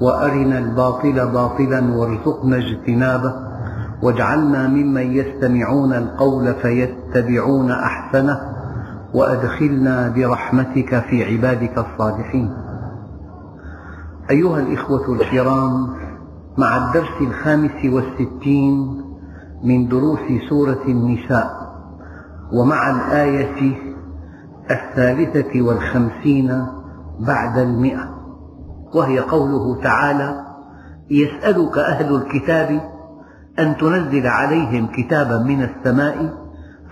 وأرنا الباطل باطلا وارزقنا اجتنابه واجعلنا ممن يستمعون القول فيتبعون أحسنه وأدخلنا برحمتك في عبادك الصالحين. أيها الإخوة الكرام مع الدرس الخامس والستين من دروس سورة النساء ومع الآية الثالثة والخمسين بعد المئة وهي قوله تعالى يسألك أهل الكتاب أن تنزل عليهم كتابا من السماء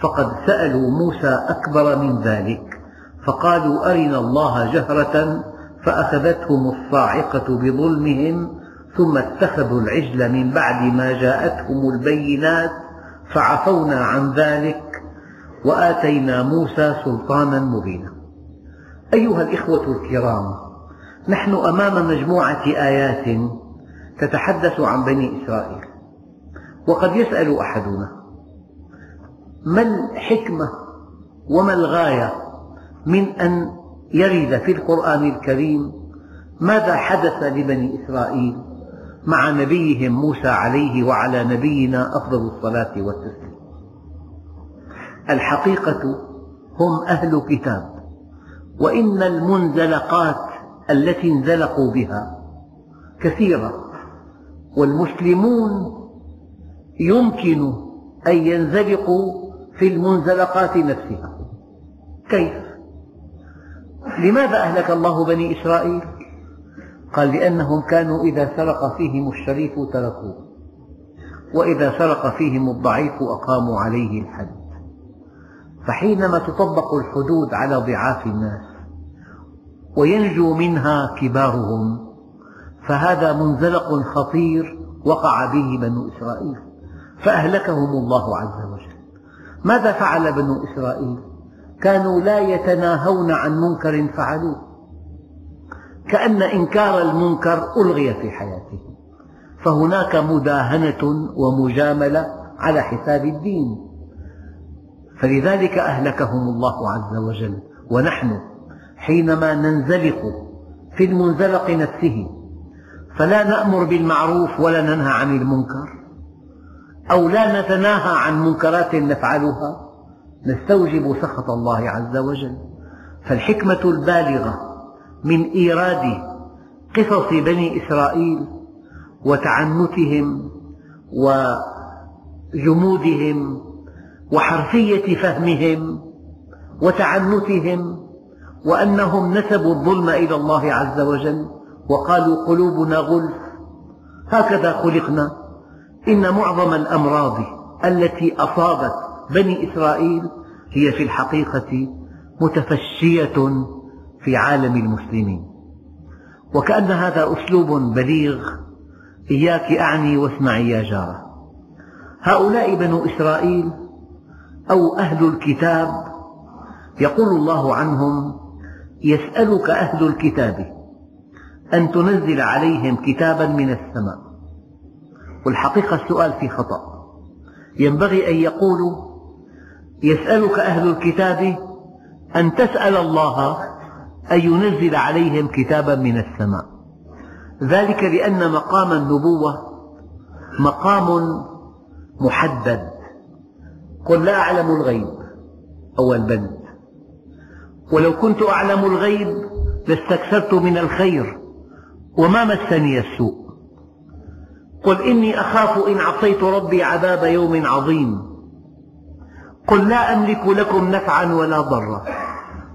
فقد سألوا موسى أكبر من ذلك فقالوا أرنا الله جهرة فأخذتهم الصاعقة بظلمهم ثم اتخذوا العجل من بعد ما جاءتهم البينات فعفونا عن ذلك وآتينا موسى سلطانا مبينا. أيها الإخوة الكرام نحن أمام مجموعة آيات تتحدث عن بني إسرائيل. وقد يسأل أحدنا ما الحكمة وما الغاية من أن يرد في القرآن الكريم ماذا حدث لبني إسرائيل مع نبيهم موسى عليه وعلى نبينا أفضل الصلاة والتسليم؟ الحقيقة هم أهل كتاب وإن المنزلقات التي انزلقوا بها كثيرة والمسلمون يمكن أن ينزلقوا في المنزلقات نفسها كيف؟ لماذا أهلك الله بني إسرائيل؟ قال لأنهم كانوا إذا سرق فيهم الشريف تركوه وإذا سرق فيهم الضعيف أقاموا عليه الحد فحينما تطبق الحدود على ضعاف الناس وينجو منها كبارهم. فهذا منزلق خطير وقع به بنو إسرائيل فأهلكهم الله عز وجل. ماذا فعل بنو إسرائيل؟ كانوا لا يتناهون عن منكر فعلوه. كأن إنكار المنكر ألغي في حياتهم. فهناك مداهنة ومجاملة على حساب الدين. فلذلك أهلكهم الله عز وجل. ونحن حينما ننزلق في المنزلق نفسه. فلا نأمر بالمعروف ولا ننهى عن المنكر أو لا نتناهى عن منكرات نفعلها. نستوجب سخط الله عز وجل. فالحكمة البالغة من إيراد قصص بني إسرائيل وتعنتهم وجمودهم وحرفية فهمهم وتعنتهم وأنهم نسبوا الظلم إلى الله عز وجل وقالوا قلوبنا غلف. هكذا خلقنا. إن معظم الأمراض التي أصابت بني إسرائيل هي في الحقيقة متفشية في عالم المسلمين. وكأن هذا أسلوب بليغ. إياك أعني واسمعي يا جارة. هؤلاء بنو إسرائيل أو أهل الكتاب يقول الله عنهم يسألك أهل الكتاب أن تنزل عليهم كتابا من السماء. والحقيقة السؤال في خطأ. ينبغي أن يقولوا يسألك أهل الكتاب أن تسأل الله أن ينزل عليهم كتابا من السماء. ذلك لأن مقام النبوة مقام محدد. قل لا أعلم الغيب. أول بند. ولو كنت أعلم الغيب لاستكثرت من الخير وما مسني السوء. قل إني أخاف إن عصيت ربي عذاب يوم عظيم. قل لا أملك لكم نفعا ولا ضرا.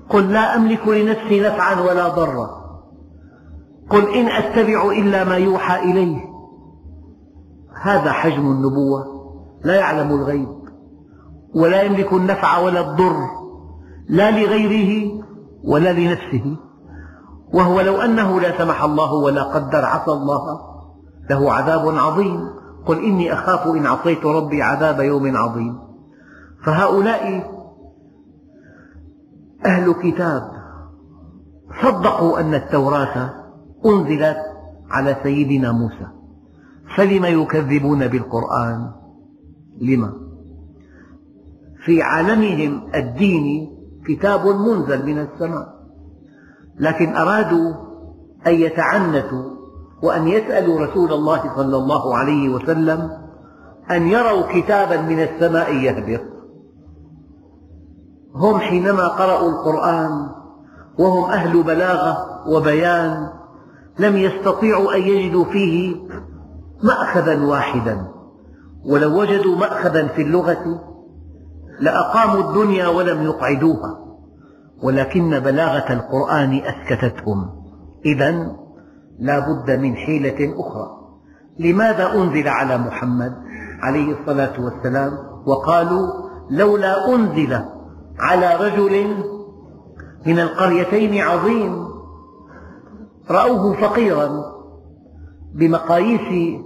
قل لا أملك لنفسي نفعا ولا ضرا. قل إن أتبع إلا ما يوحى إليه. هذا حجم النبوة. لا يعلم الغيب. ولا يملك النفع ولا الضر. لا لغيره ولا لنفسه. وهو لو أنه لا سمح الله ولا قدر عصى الله له عذاب عظيم. قل إني أخاف إن عصيت ربي عذاب يوم عظيم. فهؤلاء أهل كتاب صدقوا أن التوراة أنزلت على سيدنا موسى. فلم يكذبون بالقرآن؟ لما؟ في عالمهم الديني كتاب منزل من السماء. لكن أرادوا أن يتعنتوا وأن يسألوا رسول الله صلى الله عليه وسلم أن يروا كتابا من السماء يهبط. هم حينما قرأوا القرآن وهم أهل بلاغة وبيان لم يستطيعوا أن يجدوا فيه مأخذا واحدا. ولو وجدوا مأخذا في اللغة لأقاموا الدنيا ولم يقعدوها ولكن بلاغة القرآن أسكتتهم. إذا لا بد من حيلة أخرى. لماذا أنزل على محمد عليه الصلاة والسلام؟ وقالوا لولا أنزل على رجل من القريتين عظيم رأوه فقيرا بمقاييس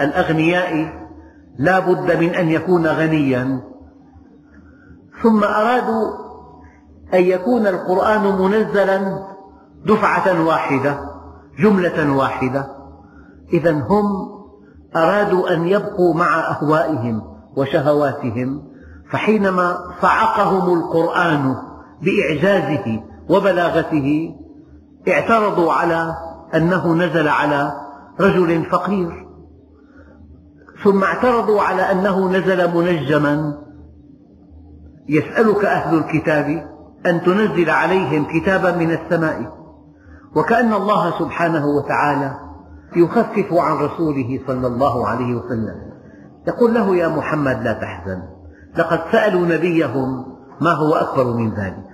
الأغنياء لا بد من أن يكون غنيا. ثم أرادوا أن يكون القرآن منزلا دفعة واحدة جملة واحدة. إذا هم أرادوا أن يبقوا مع أهوائهم وشهواتهم فحينما صعقهم القرآن بإعجازه وبلاغته اعترضوا على أنه نزل على رجل فقير. ثم اعترضوا على أنه نزل منجما يسألك أهل الكتاب أن تنزل عليهم كتابا من السماء وكأن الله سبحانه وتعالى يخفف عن رسوله صلى الله عليه وسلم. يقول له يا محمد لا تحزن لقد سألوا نبيهم ما هو أكبر من ذلك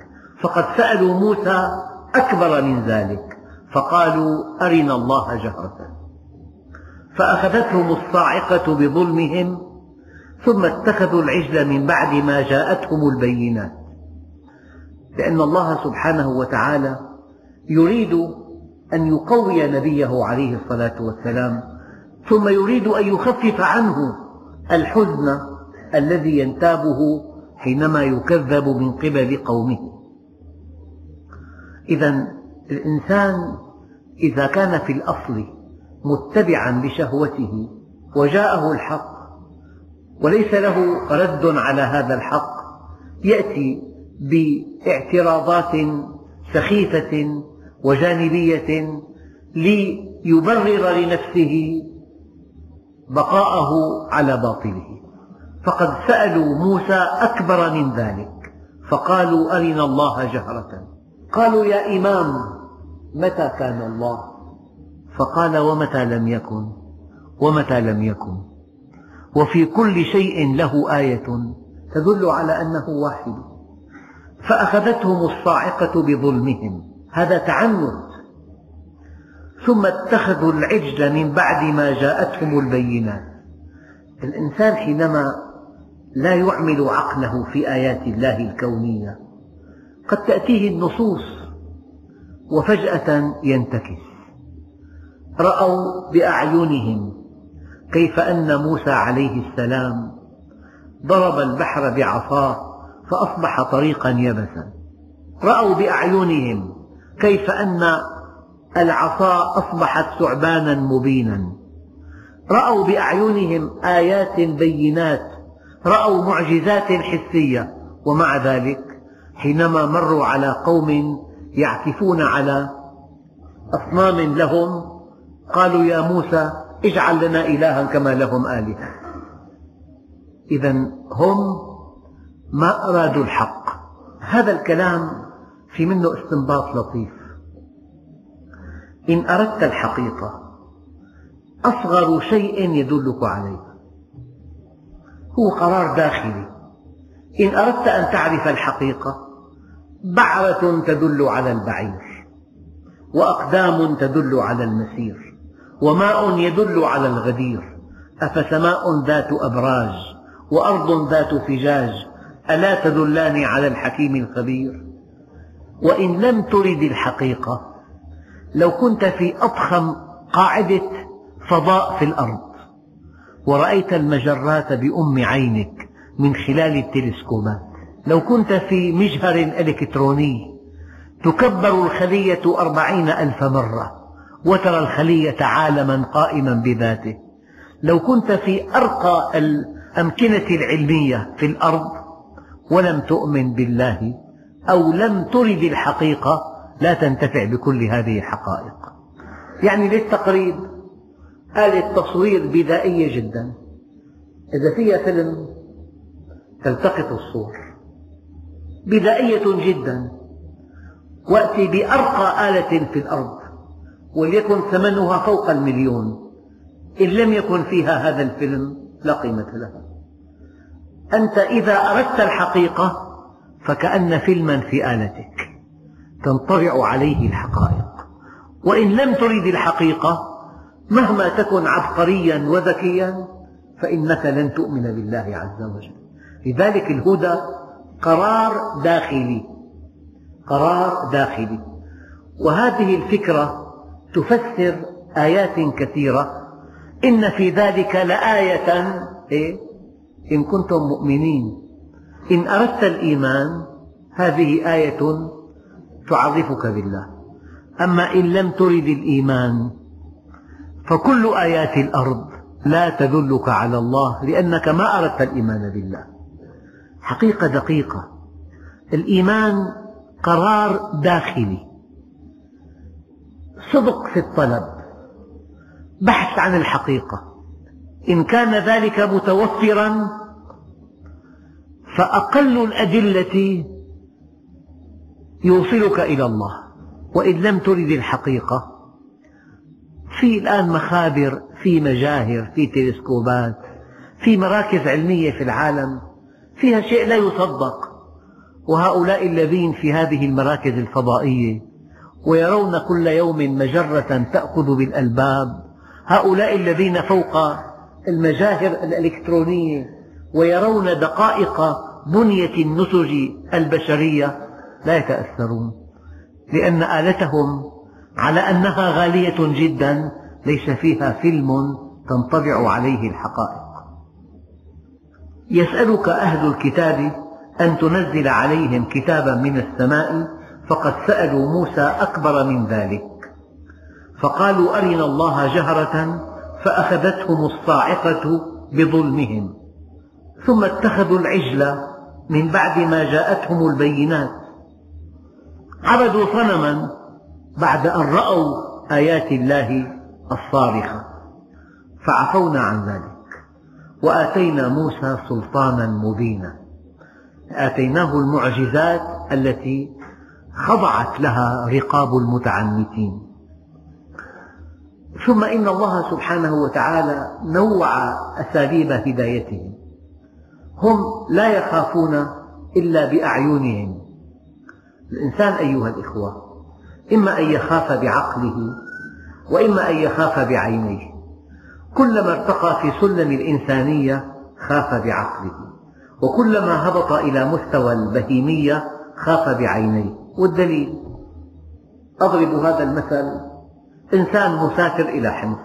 فقد سألوا موسى أكبر من ذلك فقالوا أرنا الله جهرة. فأخذتهم الصاعقة بظلمهم ثم اتخذوا العجل من بعد ما جاءتهم البينات. لأن الله سبحانه وتعالى يريد أن يقوي نبيه عليه الصلاة والسلام ثم يريد أن يخفف عنه الحزن الذي ينتابه حينما يكذب من قبل قومه. إذا الإنسان إذا كان في الأصل متبعا لشهوته وجاءه الحق وليس له رد على هذا الحق. يأتي باعتراضات سخيفة وجانبية ليبرر لنفسه بقاءه على باطله. فقد سألوا موسى أكبر من ذلك فقالوا أرنا الله جهرة. قالوا يا إمام متى كان الله؟ فقال ومتى لم يكن؟ ومتى لم يكن؟ وفي كل شيء له آية تدل على أنه واحد. فأخذتهم الصاعقة بظلمهم. هذا تعنت. ثم اتخذوا العجل من بعد ما جاءتهم البينات. الإنسان حينما لا يعمل عقله في آيات الله الكونية قد تأتيه النصوص وفجأة ينتكس. رأوا بأعينهم كيف أن موسى عليه السلام ضرب البحر بعصاه فأصبح طريقا يبسا. رأوا بأعينهم كيف أن العصا أصبحت ثعبانا مبينا. رأوا بأعينهم آيات بينات. رأوا معجزات حسية. ومع ذلك حينما مروا على قوم يعكفون على أصنام لهم قالوا يا موسى اجعل لنا إلها كما لهم آلهة. إذا هم ما أرادوا الحق. هذا الكلام في منه استنباط لطيف. إن أردت الحقيقة أصغر شيء يدلك عليه. هو قرار داخلي. إن أردت أن تعرف الحقيقة بعرة تدل على البعير وأقدام تدل على المسير. وماء يدل على الغدير. أفسماء ذات أبراج وأرض ذات فجاج ألا تدلان على الحكيم الخبير؟ وإن لم ترد الحقيقة لو كنت في أضخم قاعدة فضاء في الأرض ورأيت المجرات بأم عينك من خلال التلسكوبات. لو كنت في مجهر إلكتروني تكبر الخلية أربعين ألف مرة. وترى الخلية عالما قائما بذاته. لو كنت في أرقى الأمكنة العلمية في الأرض ولم تؤمن بالله أو لم ترد الحقيقة لا تنتفع بكل هذه الحقائق. يعني للتقريب آلة تصوير بدائية جدا. إذا فيها فيلم تلتقط الصور. بدائية جدا. وأتي بأرقى آلة في الأرض. وليكن ثمنها فوق المليون. إن لم يكن فيها هذا الفيلم لا قيمة لها. أنت إذا أردت الحقيقة فكأن فيلما في آلتك تنطبع عليه الحقائق. وإن لم ترد الحقيقة مهما تكن عبقريا وذكيا فإنك لن تؤمن بالله عز وجل. لذلك الهدى قرار داخلي. قرار داخلي. وهذه الفكرة تفسر آيات كثيرة. إن في ذلك لآية إيه؟ إن كنتم مؤمنين. إن أردت الإيمان هذه آية تعرفك بالله. أما إن لم ترد الإيمان فكل آيات الأرض لا تدلك على الله لأنك ما أردت الإيمان بالله. حقيقة دقيقة. الإيمان قرار داخلي. صدق في الطلب. بحث عن الحقيقة. إن كان ذلك متوفرا فأقل الأدلة يوصلك إلى الله. وإن لم ترد الحقيقة في الآن مخابر في مجاهر في تلسكوبات في مراكز علمية في العالم فيها شيء لا يصدق وهؤلاء الذين في هذه المراكز الفضائية ويرون كل يوم مجرة تأخذ بالألباب. هؤلاء الذين فوق المجاهر الإلكترونية ويرون دقائق بنية النسج البشرية لا يتأثرون لأن آلتهم على أنها غالية جدا ليس فيها فيلم تنطبع عليه الحقائق. يسألك أهل الكتاب أن تنزل عليهم كتابا من السماء فقد سألوا موسى أكبر من ذلك. فقالوا أرنا الله جهرة فأخذتهم الصاعقة بظلمهم. ثم اتخذوا العجل من بعد ما جاءتهم البينات. عبدوا صنما بعد أن رأوا آيات الله الصارخة. فعفونا عن ذلك. وآتينا موسى سلطانا مبينا. آتيناه المعجزات التي خضعت لها رقاب المتعنتين. ثم إن الله سبحانه وتعالى نوع أساليب هدايتهم. هم لا يخافون إلا بأعينهم. الإنسان أيها الإخوة إما أن يخاف بعقله وإما أن يخاف بعينيه. كلما ارتقى في سلم الإنسانية خاف بعقله وكلما هبط إلى مستوى البهيمية خاف بعينيه. والدليل. أضرب هذا المثل. إنسان مسافر إلى حمص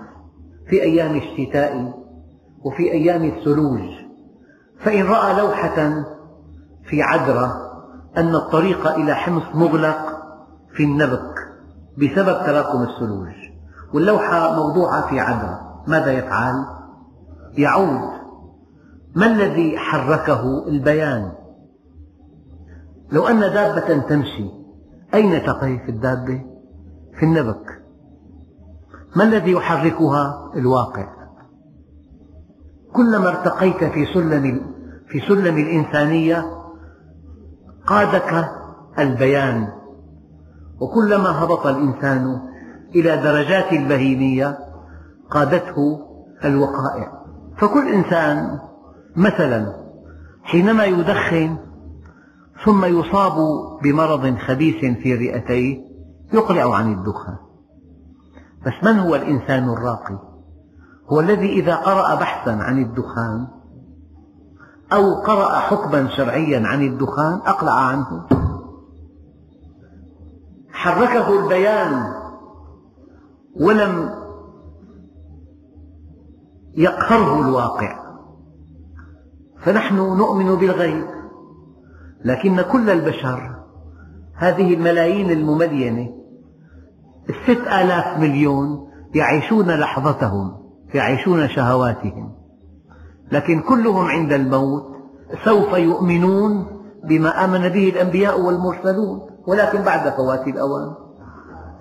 في أيام الشتاء وفي أيام الثلوج. فإن رأى لوحة في عذرة أن الطريق إلى حمص مغلق في النبك بسبب تراكم الثلوج. واللوحة موضوعة في عذرة. ماذا يفعل؟ يعود. ما الذي حركه؟ البيان. لو أن دابة تمشي أين تقف الدابة؟ في النبك ما الذي يحركها؟ الواقع كلما ارتقيت في سلم في سلم الإنسانية قادك البيان وكلما هبط الإنسان إلى درجات البهيمية قادته الوقائع فكل إنسان مثلا حينما يدخن ثم يصاب بمرض خبيث في رئتيه يقلع عن الدخان. بس من هو الإنسان الراقي؟ هو الذي إذا قرأ بحثا عن الدخان أو قرأ حكما شرعيا عن الدخان أقلع عنه. حركه البيان ولم يقهره الواقع. فنحن نؤمن بالغيب. لكن كل البشر هذه الملايين المملينة الست آلاف مليون يعيشون لحظتهم يعيشون شهواتهم. لكن كلهم عند الموت سوف يؤمنون بما آمن به الأنبياء والمرسلون ولكن بعد فوات الأوان.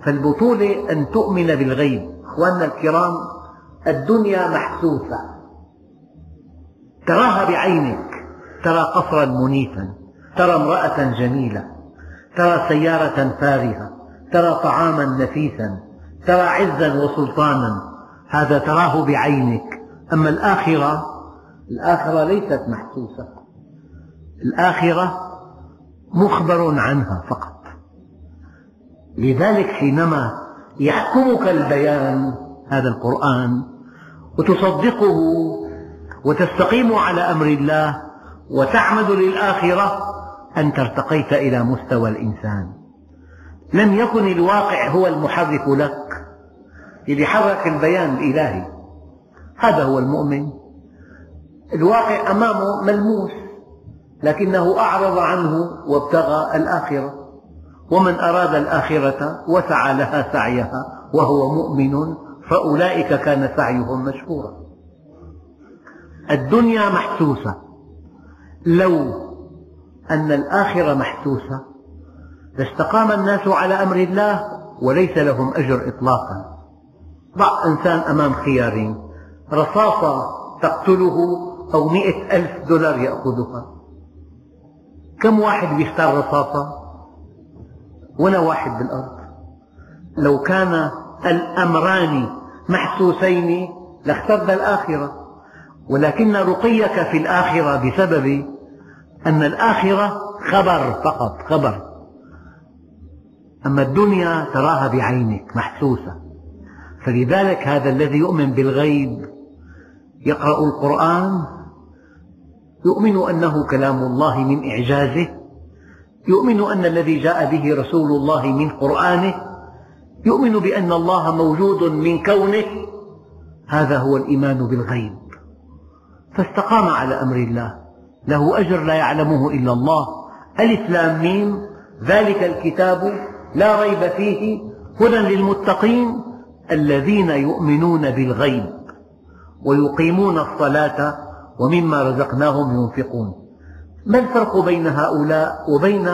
فالبطولة أن تؤمن بالغيب. أخواننا الكرام الدنيا محسوسة. تراها بعينك ترى قصرا منيفا. ترى امرأة جميلة ترى سيارة فارهة ترى طعاما نفيسا ترى عزا وسلطانا هذا تراه بعينك. أما الآخرة الآخرة ليست محسوسة. الآخرة مخبر عنها فقط. لذلك حينما يحكمك البيان هذا القرآن وتصدقه وتستقيم على أمر الله وتعمد للآخرة أنت ارتقيت إلى مستوى الإنسان. لم يكن الواقع هو المحرك لك. الذي حرك البيان الإلهي. هذا هو المؤمن. الواقع أمامه ملموس لكنه أعرض عنه وابتغى الآخرة. ومن أراد الآخرة وسعى لها سعيها وهو مؤمن فأولئك كان سعيهم مشكورا. الدنيا محسوسة. لو أن الآخرة محسوسة لاستقام الناس على أمر الله وليس لهم أجر إطلاقا. ضع إنسان أمام خيارين رصاصة تقتله أو مئة ألف دولار يأخذها. كم واحد بيختار رصاصة؟ ولا واحد بالأرض. لو كان الأمران محسوسين لاخترنا الآخرة ولكن رقيك في الآخرة بسبب أن الآخرة خبر فقط خبر. أما الدنيا تراها بعينك محسوسة. فلذلك هذا الذي يؤمن بالغيب يقرأ القرآن يؤمن أنه كلام الله من إعجازه يؤمن أن الذي جاء به رسول الله من قرآنه يؤمن بأن الله موجود من كونه. هذا هو الإيمان بالغيب. فاستقام على أمر الله. له أجر لا يعلمه إلا الله. ألف لام ميم. ذلك الكتاب لا ريب فيه. هدى للمتقين الذين يؤمنون بالغيب ويقيمون الصلاة ومما رزقناهم ينفقون. ما الفرق بين هؤلاء وبين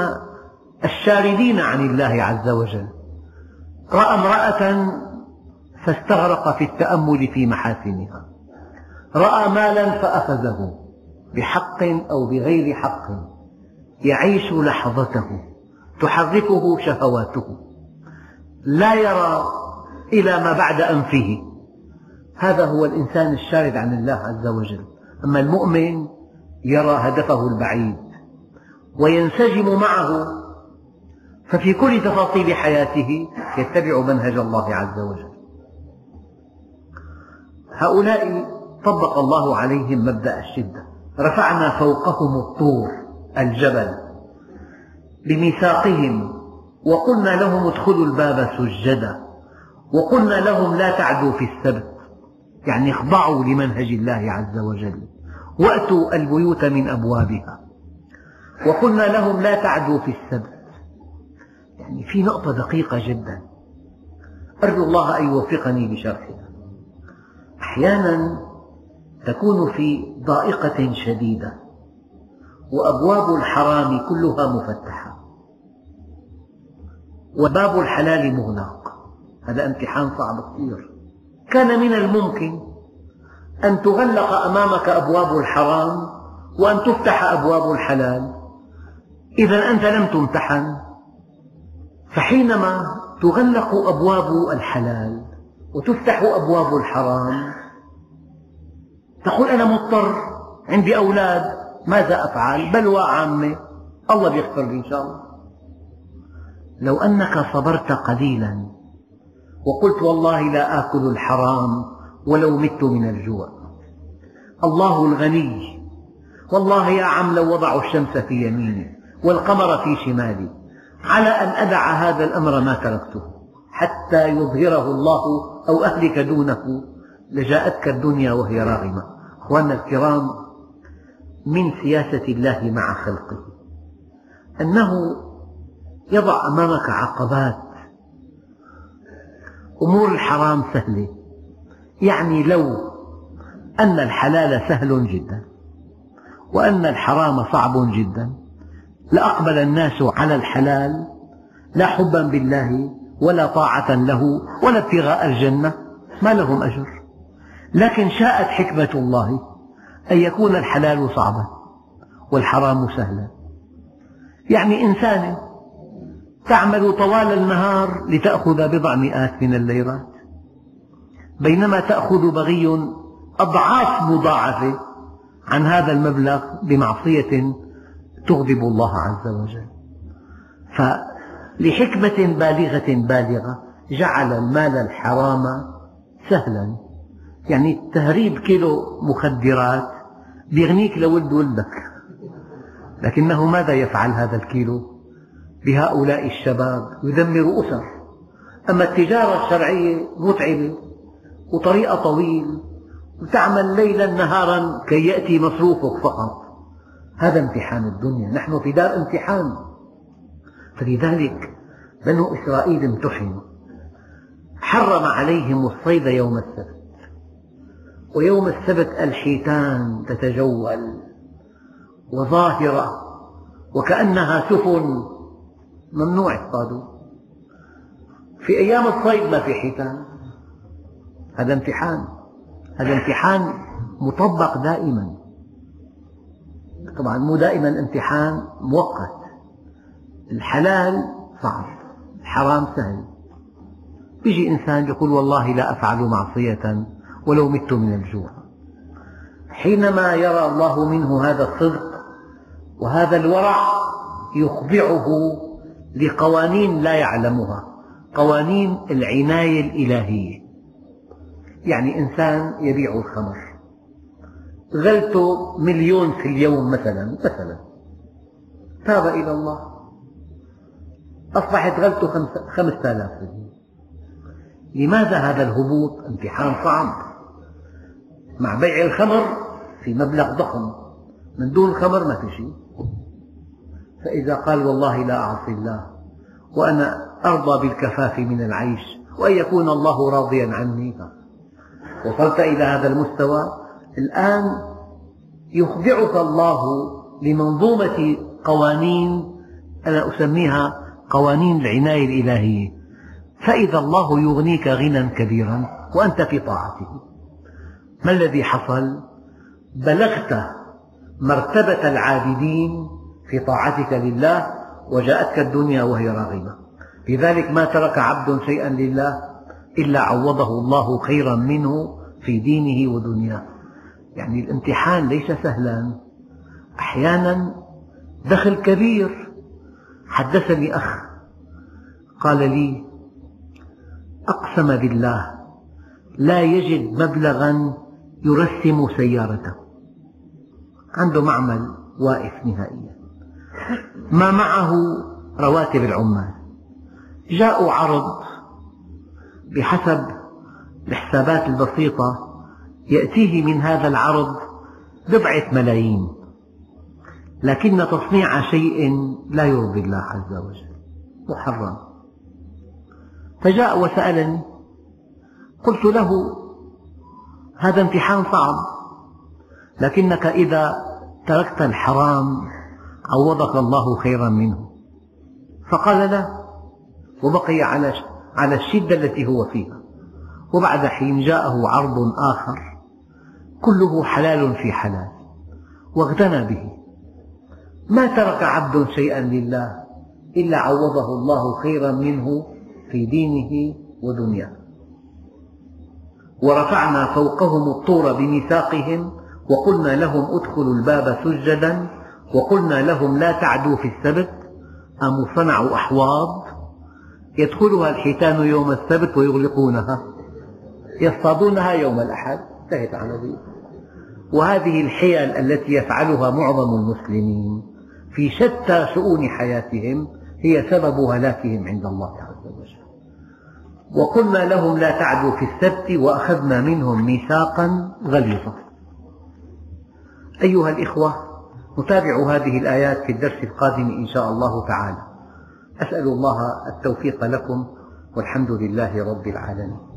الشاردين عن الله عز وجل؟ رأى امرأة فاستغرق في التأمل في محاسنها. رأى مالا فأخذه. بحق أو بغير حق يعيش لحظته تحركه شهواته. لا يرى إلى ما بعد أنفه. هذا هو الإنسان الشارد عن الله عز وجل. أما المؤمن يرى هدفه البعيد وينسجم معه ففي كل تفاصيل حياته يتبع منهج الله عز وجل. هؤلاء طبق الله عليهم مبدأ الشدة. رفعنا فوقهم الطور الجبل بميثاقهم وقلنا لهم ادخلوا الباب سجدا وقلنا لهم لا تعدوا في السبت يعني اخضعوا لمنهج الله عز وجل وأتوا البيوت من أبوابها وقلنا لهم لا تعدوا في السبت. يعني في نقطة دقيقة جدا. أرجو الله أن يوفقني بشرحها. أحيانا تكون في ضائقة شديدة. وأبواب الحرام كلها مفتحة. وباب الحلال مغلق. هذا امتحان صعب كثير. كان من الممكن أن تغلق أمامك أبواب الحرام وأن تفتح أبواب الحلال. إذا أنت لم تمتحن فحينما تغلق أبواب الحلال وتفتح أبواب الحرام تقول أنا مضطر عندي أولاد ماذا أفعل؟ بلوى عامة الله بيغفر لي إن شاء الله. لو أنك صبرت قليلا وقلت والله لا آكل الحرام ولو مت من الجوع. الله الغني. والله يا عم لو وضعوا الشمس في يميني والقمر في شمالي. على أن أدع هذا الأمر ما تركته. حتى يظهره الله أو أهلك دونه. لجاءتك الدنيا وهي راغمة. أخواننا الكرام من سياسة الله مع خلقه. أنه يضع أمامك عقبات. أمور الحرام سهلة. يعني لو أن الحلال سهل جدا وأن الحرام صعب جدا لأقبل الناس على الحلال لا حبا بالله ولا طاعة له ولا ابتغاء الجنة ما لهم أجر؟ لكن شاءت حكمة الله أن يكون الحلال صعبا والحرام سهلا. يعني إنسانة تعمل طوال النهار لتأخذ بضع مئات من الليرات. بينما تأخذ بغي أضعاف مضاعفة عن هذا المبلغ بمعصية تغضب الله عز وجل. فلحكمة بالغة بالغة جعل المال الحرام سهلا. يعني تهريب كيلو مخدرات بيغنيك لولد ولدك. لكنه ماذا يفعل هذا الكيلو؟ بهؤلاء الشباب يدمر أسر. أما التجارة الشرعية متعبة وطريقها طويل وتعمل ليلا نهارا كي يأتي مصروفك فقط. هذا امتحان الدنيا. نحن في دار امتحان. فلذلك بنو إسرائيل امتحنوا. حرم عليهم الصيد يوم السبت. ويوم السبت الحيتان تتجول وظاهرة وكأنها سفن ممنوع اصطادوا في أيام الصيد ما في حيتان. هذا امتحان. هذا امتحان مطبق دائما. طبعا مو دائما امتحان مؤقت. الحلال صعب. الحرام سهل. يجي إنسان يقول والله لا أفعل معصية. ولو مت من الجوع. حينما يرى الله منه هذا الصدق وهذا الورع يخضعه لقوانين لا يعلمها قوانين العناية الإلهية. يعني إنسان يبيع الخمر. غلته مليون في اليوم مثلا مثلا. تاب إلى الله. أصبحت غلته خمسة آلاف لماذا هذا الهبوط؟ امتحان صعب مع بيع الخمر في مبلغ ضخم. من دون الخمر ما في شيء. فإذا قال والله لا أعصي الله وأنا أرضى بالكفاف من العيش وأن يكون الله راضيا عني. وصلت إلى هذا المستوى. الآن يخضعك الله لمنظومة قوانين أنا أسميها قوانين العناية الإلهية. فإذا الله يغنيك غنى كبيرا وأنت في طاعته. ما الذي حصل؟ بلغت مرتبة العابدين في طاعتك لله وجاءتك الدنيا وهي راغبة لذلك ما ترك عبد شيئا لله إلا عوضه الله خيرا منه في دينه ودنياه. يعني الامتحان ليس سهلا. أحيانا دخل كبير. حدثني أخ قال لي أقسم بالله لا يجد مبلغا يرسم سيارته. عنده معمل واقف نهائيا. ما معه رواتب العمال. جاءوا عرض بحسب الحسابات البسيطة يأتيه من هذا العرض بضعة ملايين. لكن تصنيع شيء لا يرضي الله عز وجل. محرم. فجاء وسألني قلت له هذا امتحان صعب. لكنك إذا تركت الحرام عوضك الله خيرا منه. فقال لا وبقي على على الشدة التي هو فيها. وبعد حين جاءه عرض آخر كله حلال في حلال. واغتنى به. ما ترك عبد شيئا لله إلا عوضه الله خيرا منه في دينه ودنياه. ورفعنا فوقهم الطور بميثاقهم وقلنا لهم ادخلوا الباب سجدا وقلنا لهم لا تعدوا في السبت. قاموا صنعوا أحواض؟ يدخلها الحيتان يوم السبت ويغلقونها. يصطادونها يوم الأحد. انتهت العملية وهذه الحيل التي يفعلها معظم المسلمين في شتى شؤون حياتهم هي سبب هلاكهم عند الله وجل وقلنا لهم لا تعدوا في السبت وأخذنا منهم ميثاقا غليظا. أيها الإخوة نتابع هذه الآيات في الدرس القادم إن شاء الله تعالى. أسأل الله التوفيق لكم والحمد لله رب العالمين.